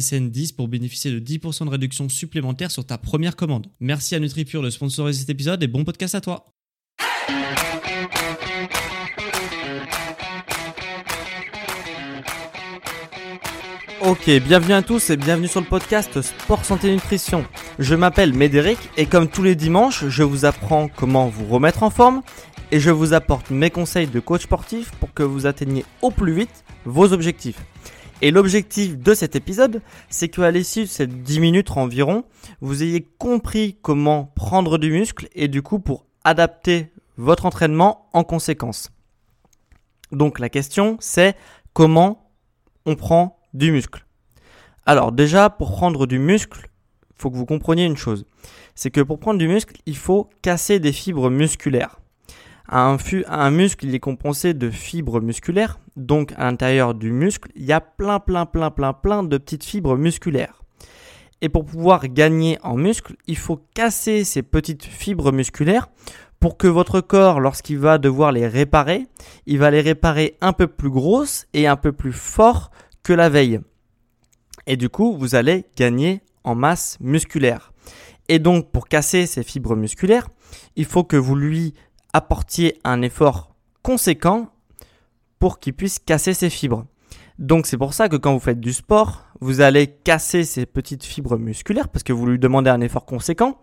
SSN 10 pour bénéficier de 10% de réduction supplémentaire sur ta première commande. Merci à NutriPure de sponsoriser cet épisode et bon podcast à toi. Ok, bienvenue à tous et bienvenue sur le podcast Sport Santé Nutrition. Je m'appelle Médéric et comme tous les dimanches, je vous apprends comment vous remettre en forme et je vous apporte mes conseils de coach sportif pour que vous atteigniez au plus vite vos objectifs. Et l'objectif de cet épisode, c'est qu'à l'issue de ces 10 minutes environ, vous ayez compris comment prendre du muscle et du coup pour adapter votre entraînement en conséquence. Donc la question c'est comment on prend du muscle. Alors déjà pour prendre du muscle, il faut que vous compreniez une chose. C'est que pour prendre du muscle, il faut casser des fibres musculaires. Un, muscle, il est compensé de fibres musculaires. Donc, à l'intérieur du muscle, il y a plein, plein, plein, plein, plein de petites fibres musculaires. Et pour pouvoir gagner en muscle, il faut casser ces petites fibres musculaires pour que votre corps, lorsqu'il va devoir les réparer, il va les réparer un peu plus grosses et un peu plus fort que la veille. Et du coup, vous allez gagner en masse musculaire. Et donc, pour casser ces fibres musculaires, il faut que vous lui apportiez un effort conséquent pour qu'il puisse casser ses fibres. Donc c'est pour ça que quand vous faites du sport, vous allez casser ces petites fibres musculaires parce que vous lui demandez un effort conséquent.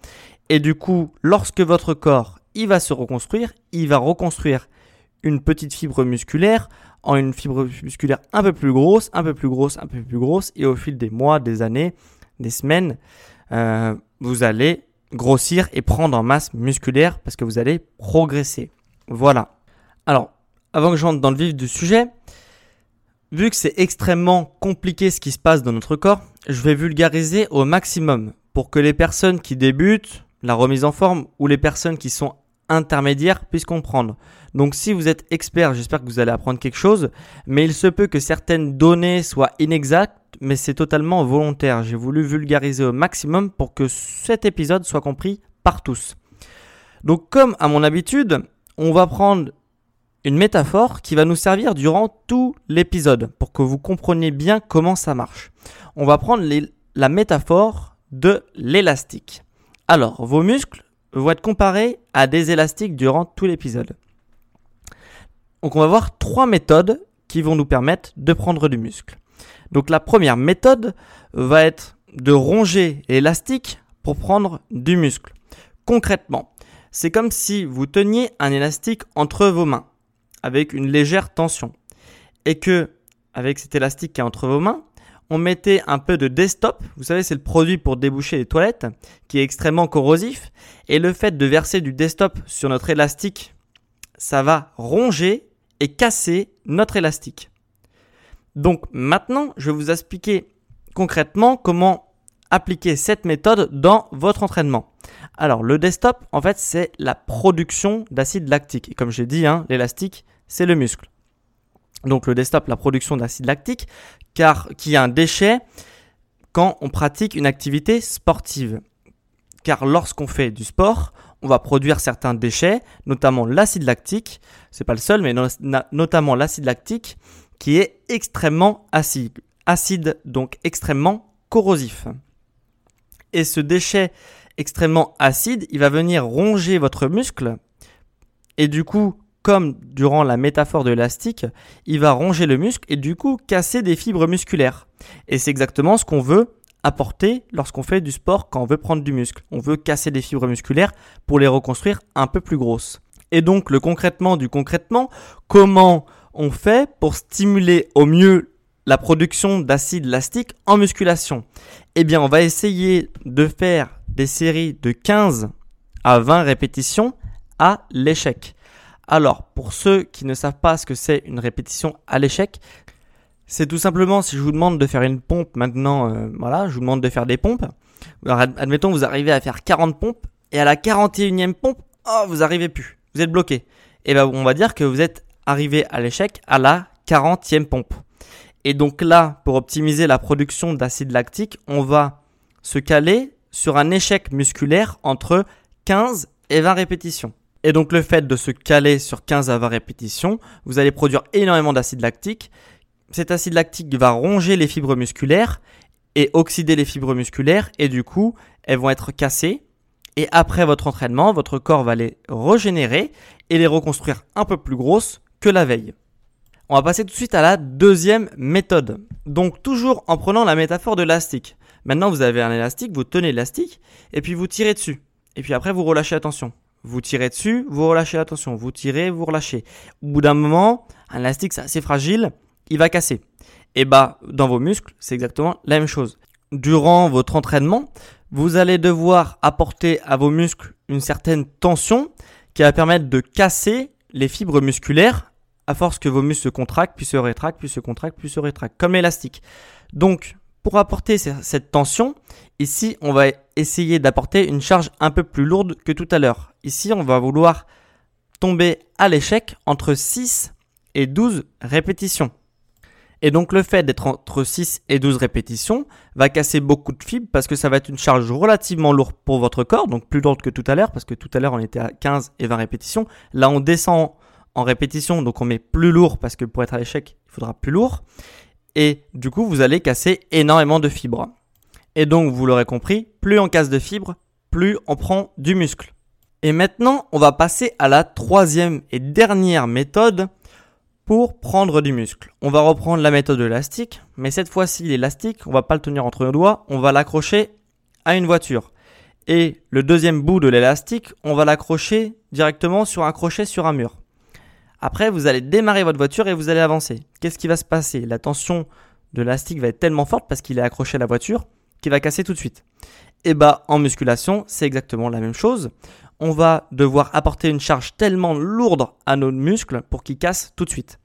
Et du coup, lorsque votre corps il va se reconstruire, il va reconstruire une petite fibre musculaire en une fibre musculaire un peu plus grosse, un peu plus grosse, un peu plus grosse. Et au fil des mois, des années, des semaines, euh, vous allez grossir et prendre en masse musculaire parce que vous allez progresser. Voilà. Alors, avant que je rentre dans le vif du sujet, vu que c'est extrêmement compliqué ce qui se passe dans notre corps, je vais vulgariser au maximum pour que les personnes qui débutent la remise en forme ou les personnes qui sont intermédiaires puissent comprendre. Donc si vous êtes expert, j'espère que vous allez apprendre quelque chose, mais il se peut que certaines données soient inexactes mais c'est totalement volontaire. J'ai voulu vulgariser au maximum pour que cet épisode soit compris par tous. Donc comme à mon habitude, on va prendre une métaphore qui va nous servir durant tout l'épisode pour que vous compreniez bien comment ça marche. On va prendre la métaphore de l'élastique. Alors, vos muscles vont être comparés à des élastiques durant tout l'épisode. Donc on va voir trois méthodes qui vont nous permettre de prendre du muscle. Donc la première méthode va être de ronger l'élastique pour prendre du muscle. Concrètement, c'est comme si vous teniez un élastique entre vos mains avec une légère tension et que avec cet élastique qui est entre vos mains, on mettait un peu de desktop, vous savez c'est le produit pour déboucher les toilettes qui est extrêmement corrosif et le fait de verser du desktop sur notre élastique, ça va ronger et casser notre élastique. Donc maintenant, je vais vous expliquer concrètement comment appliquer cette méthode dans votre entraînement. Alors le desktop, en fait, c'est la production d'acide lactique. Et comme j'ai dit, hein, l'élastique, c'est le muscle. Donc le desktop, la production d'acide lactique, car qui est un déchet quand on pratique une activité sportive. Car lorsqu'on fait du sport, on va produire certains déchets, notamment l'acide lactique. C'est pas le seul, mais notamment l'acide lactique qui est extrêmement acide. Acide, donc extrêmement corrosif. Et ce déchet extrêmement acide, il va venir ronger votre muscle. Et du coup, comme durant la métaphore de l'élastique, il va ronger le muscle et du coup casser des fibres musculaires. Et c'est exactement ce qu'on veut apporter lorsqu'on fait du sport quand on veut prendre du muscle. On veut casser des fibres musculaires pour les reconstruire un peu plus grosses. Et donc le concrètement du concrètement, comment on fait pour stimuler au mieux la production d'acide lactique en musculation? Eh bien on va essayer de faire des séries de 15 à 20 répétitions à l'échec. Alors, pour ceux qui ne savent pas ce que c'est une répétition à l'échec, c'est tout simplement si je vous demande de faire une pompe maintenant, euh, voilà, je vous demande de faire des pompes. Alors, admettons, vous arrivez à faire 40 pompes et à la 41e pompe, oh, vous arrivez plus. Vous êtes bloqué. Et ben, on va dire que vous êtes arrivé à l'échec à la 40e pompe. Et donc là, pour optimiser la production d'acide lactique, on va se caler sur un échec musculaire entre 15 et 20 répétitions. Et donc le fait de se caler sur 15 à 20 répétitions, vous allez produire énormément d'acide lactique. Cet acide lactique va ronger les fibres musculaires et oxyder les fibres musculaires et du coup, elles vont être cassées. Et après votre entraînement, votre corps va les régénérer et les reconstruire un peu plus grosses que la veille. On va passer tout de suite à la deuxième méthode. Donc toujours en prenant la métaphore de l'élastique. Maintenant vous avez un élastique, vous tenez l'élastique et puis vous tirez dessus. Et puis après vous relâchez attention. Vous tirez dessus, vous relâchez attention. Vous tirez, vous relâchez. Au bout d'un moment, un élastique c'est assez fragile, il va casser. Et bah, dans vos muscles, c'est exactement la même chose. Durant votre entraînement, vous allez devoir apporter à vos muscles une certaine tension qui va permettre de casser les fibres musculaires à force que vos muscles se contractent, puis se rétractent, puis se contractent, puis se rétractent, comme l'élastique. Donc, pour apporter cette tension, ici, on va essayer d'apporter une charge un peu plus lourde que tout à l'heure. Ici, on va vouloir tomber à l'échec entre 6 et 12 répétitions. Et donc le fait d'être entre 6 et 12 répétitions va casser beaucoup de fibres parce que ça va être une charge relativement lourde pour votre corps, donc plus lourde que tout à l'heure, parce que tout à l'heure on était à 15 et 20 répétitions. Là on descend en répétition, donc on met plus lourd parce que pour être à l'échec, il faudra plus lourd et du coup vous allez casser énormément de fibres. Et donc vous l'aurez compris, plus on casse de fibres, plus on prend du muscle. Et maintenant on va passer à la troisième et dernière méthode pour prendre du muscle. On va reprendre la méthode de l'élastique, mais cette fois-ci l'élastique, on va pas le tenir entre nos doigts, on va l'accrocher à une voiture. Et le deuxième bout de l'élastique, on va l'accrocher directement sur un crochet sur un mur. Après, vous allez démarrer votre voiture et vous allez avancer. Qu'est-ce qui va se passer? La tension de l'élastique va être tellement forte parce qu'il est accroché à la voiture qu'il va casser tout de suite. Et bah en musculation, c'est exactement la même chose. On va devoir apporter une charge tellement lourde à nos muscles pour qu'ils cassent tout de suite.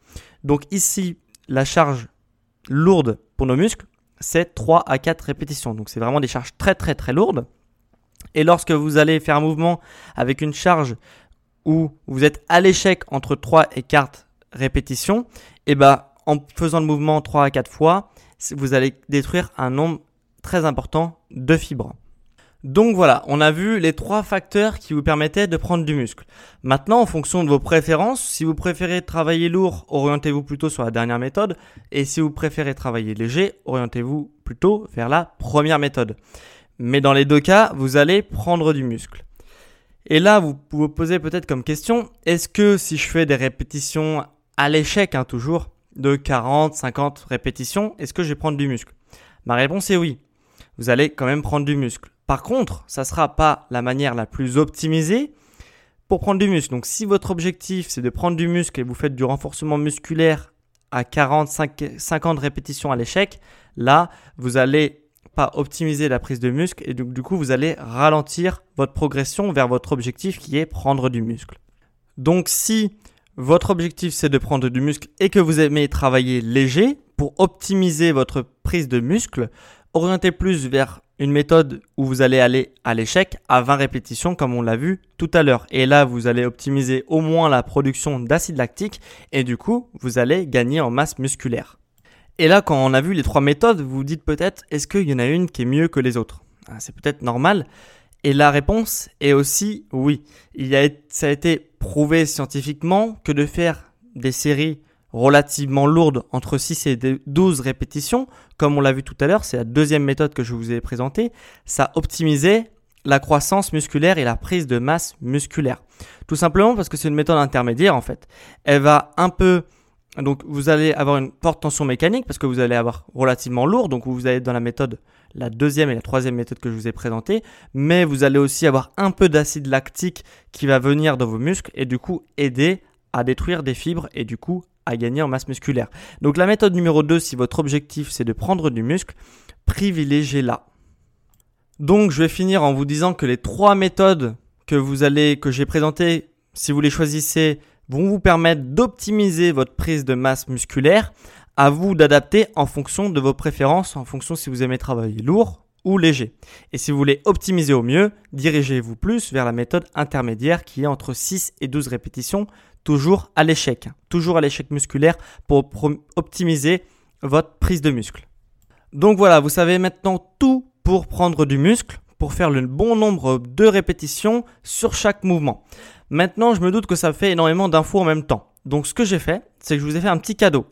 Donc ici, la charge lourde pour nos muscles, c'est 3 à 4 répétitions. Donc c'est vraiment des charges très très très lourdes. Et lorsque vous allez faire un mouvement avec une charge où vous êtes à l'échec entre 3 et 4 répétitions, et bah en faisant le mouvement 3 à 4 fois, vous allez détruire un nombre très important de fibres. Donc voilà, on a vu les trois facteurs qui vous permettaient de prendre du muscle. Maintenant, en fonction de vos préférences, si vous préférez travailler lourd, orientez-vous plutôt sur la dernière méthode. Et si vous préférez travailler léger, orientez-vous plutôt vers la première méthode. Mais dans les deux cas, vous allez prendre du muscle. Et là, vous vous posez peut-être comme question, est-ce que si je fais des répétitions à l'échec, hein, toujours, de 40, 50 répétitions, est-ce que je vais prendre du muscle? Ma réponse est oui. Vous allez quand même prendre du muscle. Par contre, ça ne sera pas la manière la plus optimisée pour prendre du muscle. Donc si votre objectif c'est de prendre du muscle et vous faites du renforcement musculaire à 40, 50 répétitions à l'échec, là, vous allez pas optimiser la prise de muscle et donc du coup vous allez ralentir votre progression vers votre objectif qui est prendre du muscle. Donc si votre objectif c'est de prendre du muscle et que vous aimez travailler léger, pour optimiser votre prise de muscle, orientez plus vers une méthode où vous allez aller à l'échec à 20 répétitions comme on l'a vu tout à l'heure. Et là, vous allez optimiser au moins la production d'acide lactique et du coup, vous allez gagner en masse musculaire. Et là, quand on a vu les trois méthodes, vous vous dites peut-être, est-ce qu'il y en a une qui est mieux que les autres? Ah, C'est peut-être normal. Et la réponse est aussi oui. Il a, ça a été prouvé scientifiquement que de faire des séries relativement lourdes entre 6 et 12 répétitions, comme on l'a vu tout à l'heure, c'est la deuxième méthode que je vous ai présentée, ça optimisait la croissance musculaire et la prise de masse musculaire. Tout simplement parce que c'est une méthode intermédiaire en fait. Elle va un peu donc vous allez avoir une forte tension mécanique parce que vous allez avoir relativement lourd, donc vous allez être dans la méthode, la deuxième et la troisième méthode que je vous ai présentée, mais vous allez aussi avoir un peu d'acide lactique qui va venir dans vos muscles et du coup aider à détruire des fibres et du coup à gagner en masse musculaire. Donc la méthode numéro 2, si votre objectif c'est de prendre du muscle, privilégiez-la. Donc je vais finir en vous disant que les trois méthodes que vous allez que j'ai présentées, si vous les choisissez, vont vous permettre d'optimiser votre prise de masse musculaire. À vous d'adapter en fonction de vos préférences, en fonction si vous aimez travailler lourd ou léger. Et si vous voulez optimiser au mieux, dirigez-vous plus vers la méthode intermédiaire qui est entre 6 et 12 répétitions, toujours à l'échec. Toujours à l'échec musculaire pour optimiser votre prise de muscle. Donc voilà, vous savez maintenant tout pour prendre du muscle, pour faire le bon nombre de répétitions sur chaque mouvement. Maintenant, je me doute que ça fait énormément d'infos en même temps. Donc, ce que j'ai fait, c'est que je vous ai fait un petit cadeau.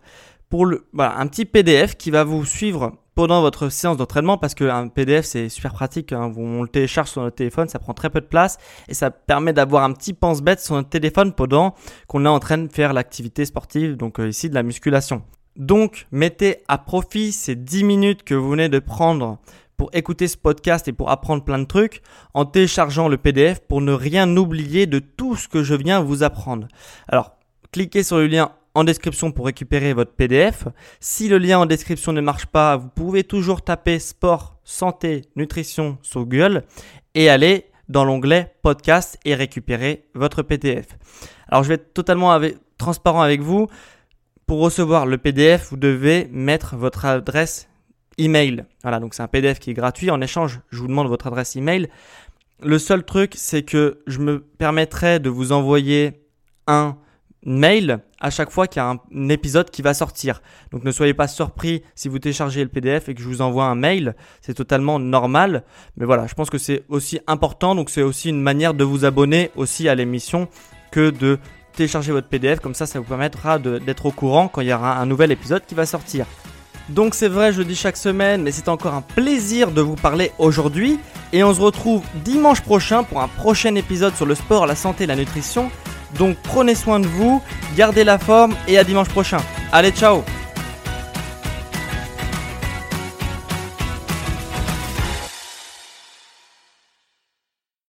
Pour le, voilà, un petit PDF qui va vous suivre pendant votre séance d'entraînement parce qu'un PDF c'est super pratique. Hein. On le télécharge sur notre téléphone, ça prend très peu de place et ça permet d'avoir un petit pense-bête sur notre téléphone pendant qu'on est en train de faire l'activité sportive, donc euh, ici de la musculation. Donc, mettez à profit ces 10 minutes que vous venez de prendre pour écouter ce podcast et pour apprendre plein de trucs en téléchargeant le PDF pour ne rien oublier de tout ce que je viens vous apprendre. Alors, cliquez sur le lien en description pour récupérer votre PDF. Si le lien en description ne marche pas, vous pouvez toujours taper sport, santé, nutrition sur Google et aller dans l'onglet podcast et récupérer votre PDF. Alors je vais être totalement transparent avec vous. Pour recevoir le PDF, vous devez mettre votre adresse email. Voilà, donc c'est un PDF qui est gratuit. En échange, je vous demande votre adresse email. Le seul truc, c'est que je me permettrai de vous envoyer un mail à chaque fois qu'il y a un, épisode qui va sortir. Donc ne soyez pas surpris si vous téléchargez le PDF et que je vous envoie un mail. C'est totalement normal. Mais voilà, je pense que c'est aussi important. Donc c'est aussi une manière de vous abonner aussi à l'émission que de télécharger votre PDF. Comme ça, ça vous permettra d'être au courant quand il y aura un nouvel épisode qui va sortir. Donc c'est vrai, je le dis chaque semaine, mais c'est encore un plaisir de vous parler aujourd'hui. Et on se retrouve dimanche prochain pour un prochain épisode sur le sport, la santé et la nutrition. Donc prenez soin de vous, gardez la forme et à dimanche prochain. Allez, ciao